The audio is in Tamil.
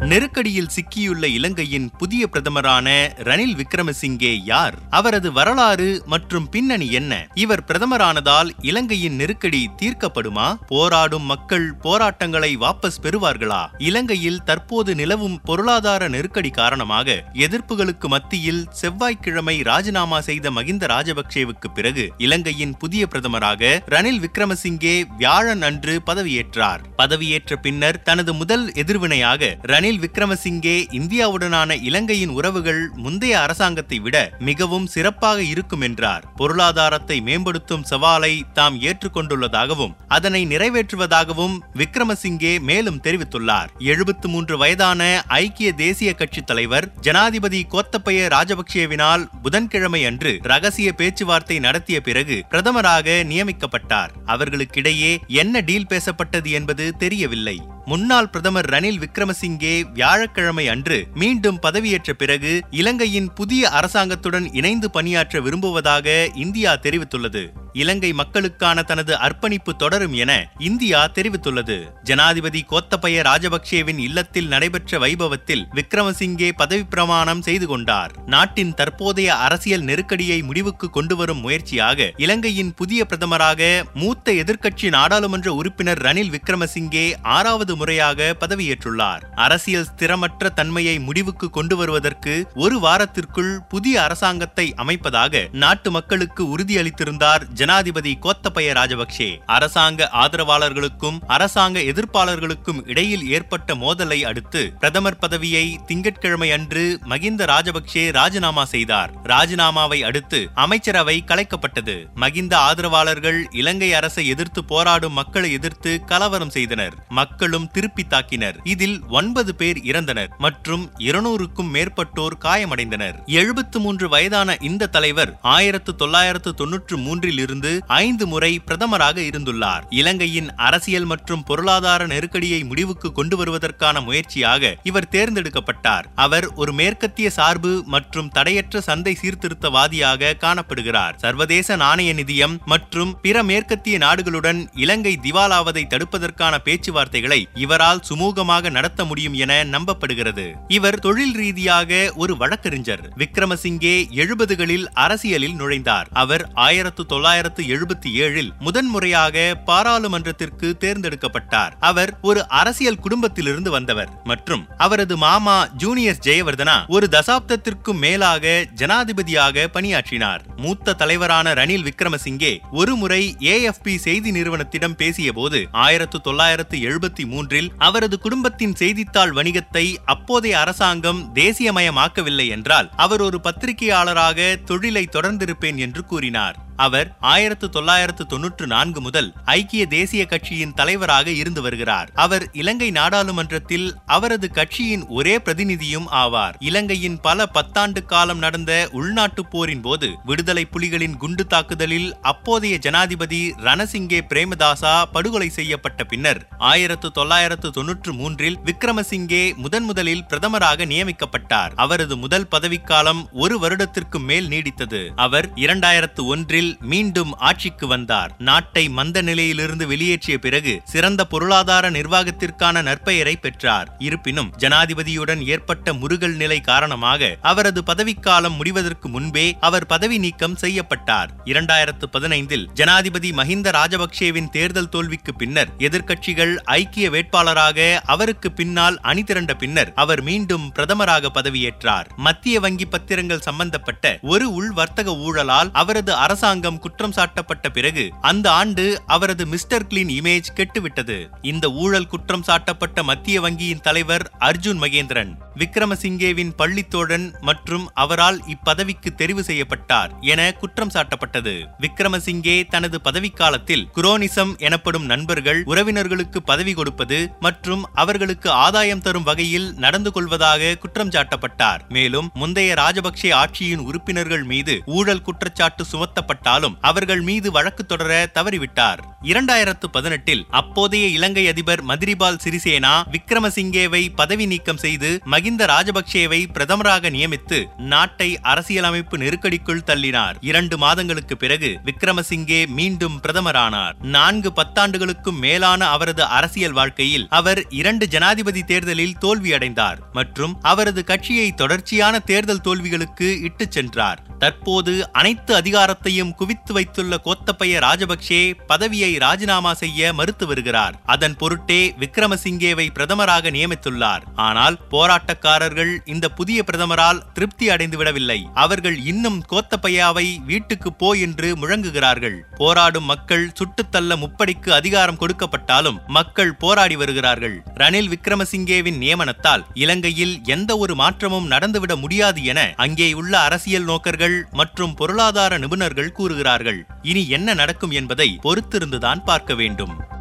நெருக்கடியில் சிக்கியுள்ள இலங்கையின் புதிய பிரதமரான ரணில் விக்ரமசிங்கே யார்? அவரது வரலாறு மற்றும் பின்னணி என்ன? இவர் பிரதமரானதால் இலங்கையின் நெருக்கடி தீர்க்கப்படுமா? போராடும் மக்கள் போராட்டங்களை வாபஸ் பெறுவார்களா? இலங்கையில் தற்போது நிலவும் பொருளாதார நெருக்கடி காரணமாக எதிர்ப்புகளுக்கு மத்தியில் செவ்வாய்க்கிழமை ராஜினாமா செய்த மகிந்த ராஜபக்சேவுக்கு பிறகு இலங்கையின் புதிய பிரதமராக ரணில் விக்ரமசிங்கே வியாழன் அன்று பதவியேற்றார். பதவியேற்ற பின்னர் தனது முதல் எதிர்வினையாக ரணில் விக்ரமசிங்கே இந்தியாவுடனான இலங்கையின் உறவுகள் முந்தைய அரசாங்கத்தை விட மிகவும் சிறப்பாக இருக்கும் என்றார். பொருளாதாரத்தை மேம்படுத்தும் சவாலை தாம் ஏற்றுக்கொண்டுள்ளதாகவும் அதனை நிறைவேற்றுவதாகவும் விக்ரமசிங்கே மேலும் தெரிவித்துள்ளார். எழுபத்து மூன்று வயதான ஐக்கிய தேசிய கட்சி தலைவர் ஜனாதிபதி கோத்தபய ராஜபக்சேவினால் புதன்கிழமை அன்று ரகசிய பேச்சுவார்த்தை நடத்திய பிறகு பிரதமராக நியமிக்கப்பட்டார். அவர்களுக்கிடையே என்ன டீல் பேசப்பட்டது என்பது தெரியவில்லை. முன்னாள் பிரதமர் ரணில் விக்ரமசிங்கே வியாழக்கிழமை அன்று மீண்டும் பதவியேற்ற பிறகு இலங்கையின் புதிய அரசாங்கத்துடன் இணைந்து பணியாற்ற விரும்புவதாக இந்தியா தெரிவித்துள்ளது. இலங்கை மக்களுக்கான தனது அர்ப்பணிப்பு தொடரும் என இந்தியா தெரிவித்துள்ளது. ஜனாதிபதி கோத்தபய ராஜபக்சேவின் இல்லத்தில் நடைபெற்ற வைபவத்தில் விக்ரமசிங்கே பதவிப்பிரமாணம் செய்து கொண்டார். நாட்டின் தற்போதைய அரசியல் நெருக்கடியை முடிவுக்கு கொண்டுவரும் முயற்சியாக இலங்கையின் புதிய பிரதமராக மூத்த எதிர்க்கட்சி நாடாளுமன்ற உறுப்பினர் ரணில் விக்ரமசிங்கே ஆறாவது முறையாக பதவியேற்றுள்ளார். அரசியல் ஸ்திரமற்ற தன்மையை முடிவுக்கு கொண்டு வருவதற்கு ஒரு வாரத்திற்குள் புதிய அரசாங்கத்தை அமைப்பதாக நாட்டு மக்களுக்கு உறுதியளித்திருந்தார் ஜனாதிபதி கோத்தபய ராஜபக்சே அரசாங்க ஆதரவாளர்களுக்கும் அரசாங்க எதிர்ப்பாளர்களுக்கும் இடையில் ஏற்பட்ட மோதலை அடுத்து பிரதமர் பதவியை திங்கட்கிழமை அன்று மகிந்த ராஜபக்சே ராஜினாமா செய்தார். ராஜினாமாவை அடுத்து அமைச்சரவை கலைக்கப்பட்டது. மகிந்த ஆதரவாளர்கள் இலங்கை அரசை எதிர்த்து போராடும் மக்களை எதிர்த்து கலவரம் செய்தனர். மக்களும் திருப்பி தாக்கினர். இதில் ஒன்பது பேர் இறந்தனர் மற்றும் இருநூறுக்கும் மேற்பட்டோர் காயமடைந்தனர். எழுபத்து மூன்று வயதான இந்த தலைவர் ஆயிரத்து தொள்ளாயிரத்து தொன்னூற்று மூன்றில் இருந்து ஐந்து முறை பிரதமராக இருந்துள்ளார். இலங்கையின் அரசியல் மற்றும் பொருளாதார நெருக்கடியை முடிவுக்கு கொண்டு வருவதற்கான முயற்சியாக இவர் தேர்ந்தெடுக்கப்பட்டார். அவர் ஒரு மேற்கத்திய சார்பு மற்றும் தடையற்ற சந்தை சீர்திருத்தவாதியாக காணப்படுகிறார். சர்வதேச நாணய நிதியம் மற்றும் பிற மேற்கத்திய நாடுகளுடன் இலங்கை திவாலாவதை தடுப்பதற்கான பேச்சுவார்த்தைகளை இவரால் சுமூகமாக நடத்த முடியும் என நம்பப்படுகிறது. இவர் தொழில் ரீதியாக ஒரு வழக்கறிஞர். விக்ரமசிங்கே எழுபதுகளில் அரசியலில் நுழைந்தார். அவர் ஆயிரத்து தொள்ளாயிரத்து எழுபத்தி ஏழில் முதன்முறையாக பாராளுமன்றத்திற்கு தேர்ந்தெடுக்கப்பட்டார். அவர் ஒரு அரசியல் குடும்பத்திலிருந்து வந்தவர். மற்றும் அவரது மாமா ஜூனியர் ஜெயவர்தனா ஒரு தசாப்தத்திற்கும் மேலாக ஜனாதிபதியாக பணியாற்றினார். மூத்த தலைவரான ரணில் விக்ரமசிங்கே ஒருமுறை ஏஎஃப்பி செய்தி நிறுவனத்திடம் பேசியபோது ஆயிரத்து தொள்ளாயிரத்து எழுபத்தி மூன்றில் அவரது குடும்பத்தின் செய்தித்தாள் வணிகத்தை அப்போதைய அரசாங்கம் தேசியமயமாக்கவில்லை என்றால் அவர் ஒரு பத்திரிகையாளராக தொழிலை தொடர்ந்திருப்பேன் என்று கூறினார். அவர் ஆயிரத்து தொள்ளாயிரத்து தொன்னூற்று நான்கு முதல் ஐக்கிய தேசிய கட்சியின் தலைவராக இருந்து வருகிறார். அவர் இலங்கை நாடாளுமன்றத்தில் அவரது கட்சியின் ஒரே பிரதிநிதியும் ஆவார். இலங்கையின் பல பத்தாண்டு காலம் நடந்த உள்நாட்டுப் போரின் போது விடுதலை புலிகளின் குண்டு தாக்குதலில் அப்போதைய ஜனாதிபதி ரணசிங்கே பிரேமதாசா படுகொலை செய்யப்பட்ட பின்னர் ஆயிரத்து தொள்ளாயிரத்து தொன்னூற்று மூன்றில் விக்ரமசிங்கே முதன் முதலில் பிரதமராக நியமிக்கப்பட்டார். அவரது முதல் பதவிக்காலம் ஒரு வருடத்திற்கு மேல் நீடித்தது. அவர் இரண்டாயிரத்து ஒன்றில் மீண்டும் ஆட்சிக்கு வந்தார். நாட்டை மந்த நிலையிலிருந்து வெளியேற்றிய பிறகு சிறந்த பொருளாதார நிர்வாகத்திற்கான நற்பெயரை பெற்றார். இருப்பினும் ஜனாதிபதியுடன் ஏற்பட்ட முருகல் நிலை காரணமாக அவரது பதவிக்காலம் முடிவதற்கு முன்பே அவர் பதவி நீக்கம் செய்யப்பட்டார். இரண்டாயிரத்து பதினைந்தில் ஜனாதிபதி மஹிந்த ராஜபக்சேவின் தேர்தல் தோல்விக்கு பின்னர் எதிர்க்கட்சிகள் ஐக்கிய வேட்பாளராக அவருக்கு பின்னால் அணிதிரண்ட பின்னர் அவர் மீண்டும் பிரதமராக பதவியேற்றார். மத்திய வங்கி பத்திரங்கள் சம்பந்தப்பட்ட ஒரு உள் வர்த்தக ஊழலால் அவரது அரசாங்கம் குற்றம் சாட்டப்பட்ட பிறகு அந்த ஆண்டு அவரது மிஸ்டர் கிளீன் இமேஜ் கெட்டுவிட்டது. இந்த ஊழல் குற்றம் சாட்டப்பட்ட மத்திய வங்கியின் தலைவர் அர்ஜுன் மகேந்திரன். விக்ரமசிங்கேவின் பள்ளித்தோழன் மற்றும் அவரால் இப்பதவிக்கு தெரிவு செய்யப்பட்டார் என குற்றம் சாட்டப்பட்டது. விக்ரமசிங்கே தனது பதவிக்காலத்தில் குரோனிசம் எனப்படும் நண்பர்கள் உறவினர்களுக்கு பதவி கொடுப்பது மற்றும் அவர்களுக்கு ஆதாயம் தரும் வகையில் நடந்து கொள்வதாக குற்றம் சாட்டப்பட்டார். மேலும் முந்தைய ராஜபக்சே ஆட்சியின் உறுப்பினர்கள் மீது ஊழல் குற்றச்சாட்டு சுமத்தப்பட்டாலும் அவர்கள் மீது வழக்கு தொடர தவறிவிட்டார். இரண்டாயிரத்து பதினெட்டில் அப்போதைய இலங்கை அதிபர் மதிரிபால் சிறிசேனா விக்ரமசிங்கேவை பதவி நீக்கம் செய்து மகி மகிந்த ராஜபக்சேவை பிரதமராக நியமித்து நாட்டை அரசியலமைப்பு நெருக்கடிக்குள் தள்ளினார். இரண்டு மாதங்களுக்கு பிறகு விக்ரமசிங்கே மீண்டும் பிரதமரானார். நான்கு பத்தாண்டுகளுக்கும் மேலான அவரது அரசியல் வாழ்க்கையில் அவர் இரண்டு ஜனாதிபதி தேர்தலில் தோல்வியடைந்தார் மற்றும் அவரது கட்சியை தொடர்ச்சியான தேர்தல் தோல்விகளுக்கு இட்டுச் சென்றார். தற்போது அனைத்து அதிகாரத்தையும் குவித்து வைத்துள்ள கோத்தப்பைய ராஜபக்சே பதவியை ராஜினாமா செய்ய மறுத்து வருகிறார். அதன் பொருட்டே விக்ரமசிங்கேவை பிரதமராக நியமித்துள்ளார். ஆனால் போராட்ட போராட்டக்காரர்கள் இந்த புதிய பிரதமரால் திருப்தி அடைந்து விடவில்லை. அவர்கள் இன்னும் கோத்தப்பையாவை வீட்டுக்கு போ என்று முழங்குகிறார்கள். போராடும் மக்கள் சுட்டுத்தள்ள முப்படிக்கு அதிகாரம் கொடுக்கப்பட்டாலும் மக்கள் போராடி வருகிறார்கள். ரணில் விக்ரமசிங்கேவின் நியமனத்தால் இலங்கையில் எந்த ஒரு மாற்றமும் நடந்துவிட முடியாது என அங்கே உள்ள அரசியல் நோக்கர்கள் மற்றும் பொருளாதார நிபுணர்கள் கூறுகிறார்கள். இனி என்ன நடக்கும் என்பதை பொறுத்திருந்துதான் பார்க்க வேண்டும்.